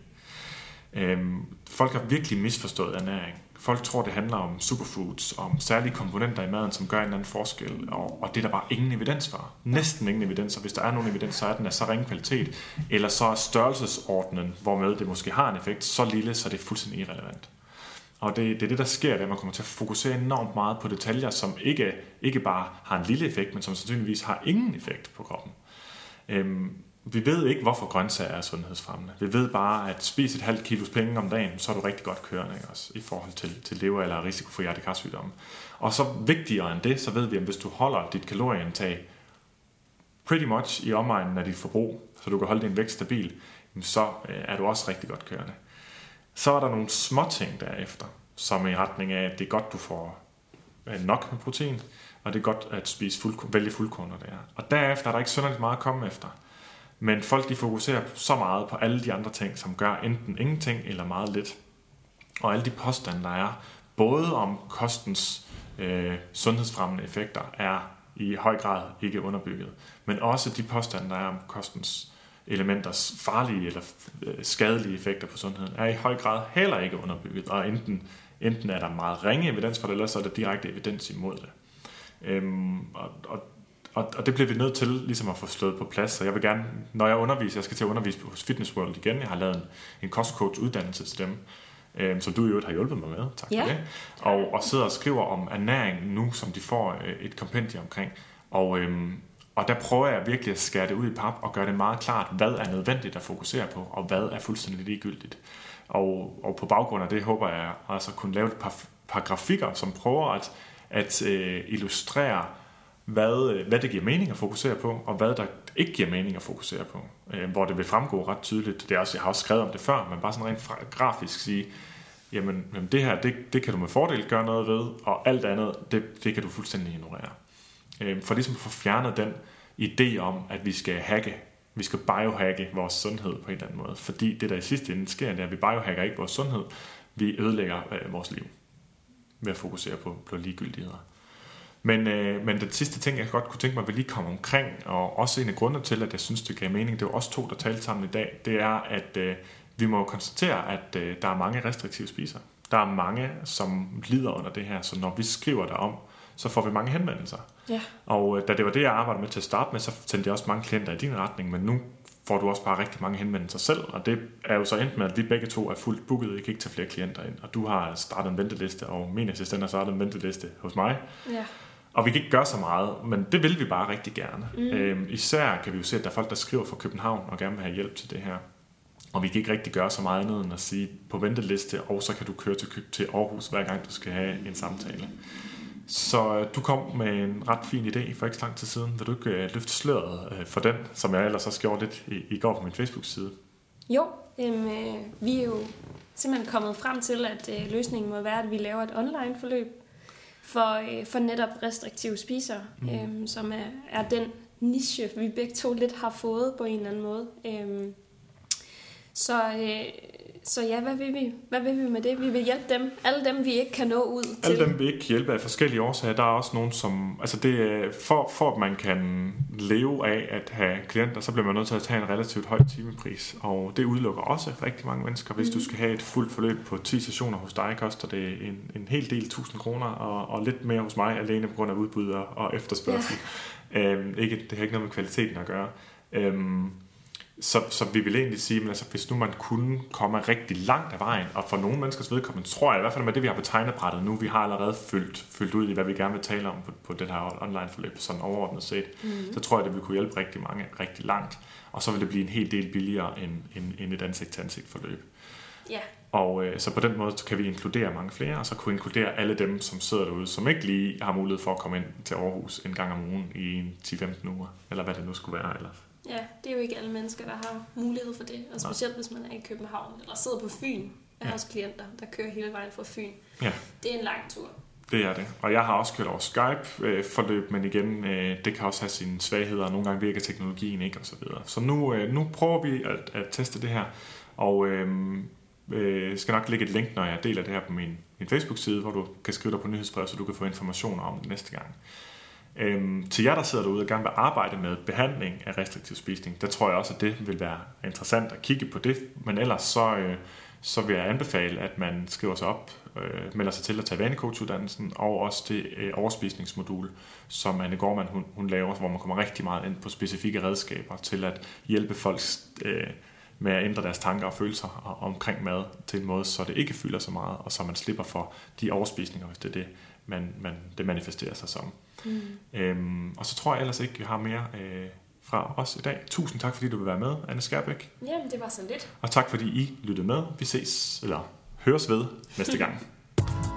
Øhm, folk har virkelig misforstået ernæring folk tror, det handler om superfoods, om særlige komponenter i maden, som gør en eller anden forskel, og, og det er der bare ingen evidens for. Næsten ingen evidens, og hvis der er nogen evidens, så er den af så ringe kvalitet, eller så er størrelsesordenen, hvormed det måske har en effekt, så lille, så det er fuldstændig irrelevant. Og det, det er det, der sker, at man kommer til at fokusere enormt meget på detaljer, som ikke, ikke bare har en lille effekt, men som sandsynligvis har ingen effekt på kroppen. Øhm, vi ved ikke, hvorfor grøntsager er sundhedsfremmende. Vi ved bare, at spise et halvt kilos penge om dagen, så er du rigtig godt kørende ikke? Også, i forhold til, til lever eller risiko for hjertekarsygdomme. Og så vigtigere end det, så ved vi, at hvis du holder dit kalorieindtag pretty much i omegnen af dit forbrug, så du kan holde din vægt stabil, så øh, er du også rigtig godt kørende. Så er der nogle små ting derefter, som er i retning af, at det er godt, du får øh, nok med protein, og det er godt at spise fuld, vælge fuldkorn, det er. Og derefter er der ikke synderligt meget at komme efter. Men folk de fokuserer så meget på alle de andre ting, som gør enten ingenting eller meget lidt. Og alle de påstande, der er, både om kostens øh, sundhedsfremmende effekter, er i høj grad ikke underbygget. Men også de påstande, der er om kostens elementers farlige eller øh, skadelige effekter på sundheden, er i høj grad heller ikke underbygget. Og enten, enten er der meget ringe evidens for det, eller så er der direkte evidens imod det. Øhm, og, og og, og det bliver vi nødt til ligesom at få slået på plads. Så jeg vil gerne, når jeg underviser, jeg skal til at undervise hos Fitness World igen. Jeg har lavet en, en kostcoach uddannelse til dem, øh, som du i øvrigt har hjulpet mig med. Tak ja. for det. Og, og sidder og skriver om ernæring nu, som de får øh, et kompendium omkring. Og, øh, og der prøver jeg virkelig at skære det ud i pap og gøre det meget klart, hvad er nødvendigt at fokusere på, og hvad er fuldstændig ligegyldigt. Og, og på baggrund af det håber jeg altså kunne lave et par, par grafikker, som prøver at, at øh, illustrere, hvad, øh, hvad det giver mening at fokusere på, og hvad der ikke giver mening at fokusere på. Øh, hvor det vil fremgå ret tydeligt. Det er også, jeg har også skrevet om det før, men bare sådan rent grafisk sige, jamen, jamen det her, det, det kan du med fordel gøre noget ved, og alt andet, det, det kan du fuldstændig ignorere. Øh, for ligesom at få fjernet den idé om, at vi skal hacke, vi skal biohacke vores sundhed på en eller anden måde. Fordi det, der i sidste ende sker, det er, at vi biohacker ikke vores sundhed, vi ødelægger øh, vores liv ved at fokusere på, på ligegyldigheder. Men, øh, men den sidste ting, jeg godt kunne tænke mig, at vi lige komme omkring, og også en af grundene til, at jeg synes, det gav mening, det er også to, der talte sammen i dag, det er, at øh, vi må konstatere, at øh, der er mange restriktive spiser. Der er mange, som lider under det her, så når vi skriver der om, så får vi mange henvendelser. Ja. Og øh, da det var det, jeg arbejdede med til at starte med, så sendte jeg også mange klienter i din retning, men nu får du også bare rigtig mange henvendelser selv, og det er jo så endt med, at vi begge to er fuldt booket, jeg kan ikke tage flere klienter ind, og du har startet en venteliste, og min assistent har startet en venteliste hos mig. Ja. Og vi kan ikke gøre så meget, men det vil vi bare rigtig gerne. Mm. Øhm, især kan vi jo se, at der er folk, der skriver fra København og gerne vil have hjælp til det her. Og vi kan ikke rigtig gøre så meget andet end at sige på venteliste, og så kan du køre til, til Aarhus hver gang du skal have en samtale. Så øh, du kom med en ret fin idé for ikke så lang tid siden. Vil du ikke øh, løfte sløret øh, for den, som jeg ellers også gjorde lidt i, i går på min Facebook-side? Jo, øhm, øh, vi er jo simpelthen kommet frem til, at øh, løsningen må være, at vi laver et online forløb, for, øh, for netop restriktive spisere, mm. øhm, som er, er den niche, vi begge to lidt har fået på en eller anden måde. Øhm, Så, øh, så ja, hvad vil, vi? hvad vil vi med det? Vi vil hjælpe dem. Alle dem, vi ikke kan nå ud til. Alle dem, vi ikke kan hjælpe af forskellige årsager. Der er også nogen, som... Altså det, er- for, for at man kan leve af at have klienter, så bliver man nødt til at tage en relativt høj timepris. Og det udelukker også rigtig mange mennesker. Hvis du skal have et fuldt forløb på 10 sessioner hos dig, koster det en, en hel del tusind kroner, og, og lidt mere hos mig, alene på grund af udbud og, og efterspørgsel. Ja. Øhm, ikke, det har ikke noget med kvaliteten at gøre. Øhm, så, så vi vil egentlig sige, at altså, hvis nu man kunne komme rigtig langt af vejen, og for nogle menneskers vedkommende, tror jeg i hvert fald med det, vi har på tegnebrættet nu, vi har allerede fyldt, fyldt ud i, hvad vi gerne vil tale om på, på det her online-forløb, sådan overordnet set, mm. så tror jeg, det vil kunne hjælpe rigtig mange rigtig langt. Og så vil det blive en hel del billigere end, end, end et ansigt-til-ansigt forløb. Ja, Og øh, så på den måde kan vi inkludere mange flere, og så kunne inkludere alle dem, som sidder derude, som ikke lige har mulighed for at komme ind til Aarhus en gang om ugen i en 10-15 uger, eller hvad det nu skulle være. Eller. Ja, det er jo ikke alle mennesker, der har mulighed for det. Og specielt hvis man er i København eller sidder på Fyn. Jeg har Ja. også klienter, der kører hele vejen fra Fyn. Ja. Det er en lang tur. Det er det. Og jeg har også kørt over Skype-forløb, men igen, øh, det kan også have sine svagheder, og nogle gange virker teknologien ikke, og så videre. Så nu, øh, nu prøver vi at, at teste det her, og øh, øh, skal nok lægge et link, når jeg deler det her på min, min Facebook-side, hvor du kan skrive dig på nyhedsbrev, så du kan få informationer om det næste gang. Øhm, til jer, der sidder derude og gerne vil arbejde med behandling af restriktiv spisning, der tror jeg også, at det vil være interessant at kigge på det. Men ellers så, øh, så vil jeg anbefale, at man skriver sig op, øh, melder sig til at tage vanecoachuddannelsen, og også det øh, overspisningsmodul, som Anne Gormand hun, hun laver, hvor man kommer rigtig meget ind på specifikke redskaber til at hjælpe folk øh, med at ændre deres tanker og følelser omkring mad til en måde, så det ikke fylder så meget, og så man slipper for de overspisninger, hvis det er det, man, man, det manifesterer sig som. Mm. Øhm, og så tror jeg ellers ikke, vi har mere øh, fra os i dag. Tusind tak, fordi du vil være med, Anne Skærbæk. Jamen, det var så lidt. Og tak, fordi I lyttede med. Vi ses, eller høres ved næste gang.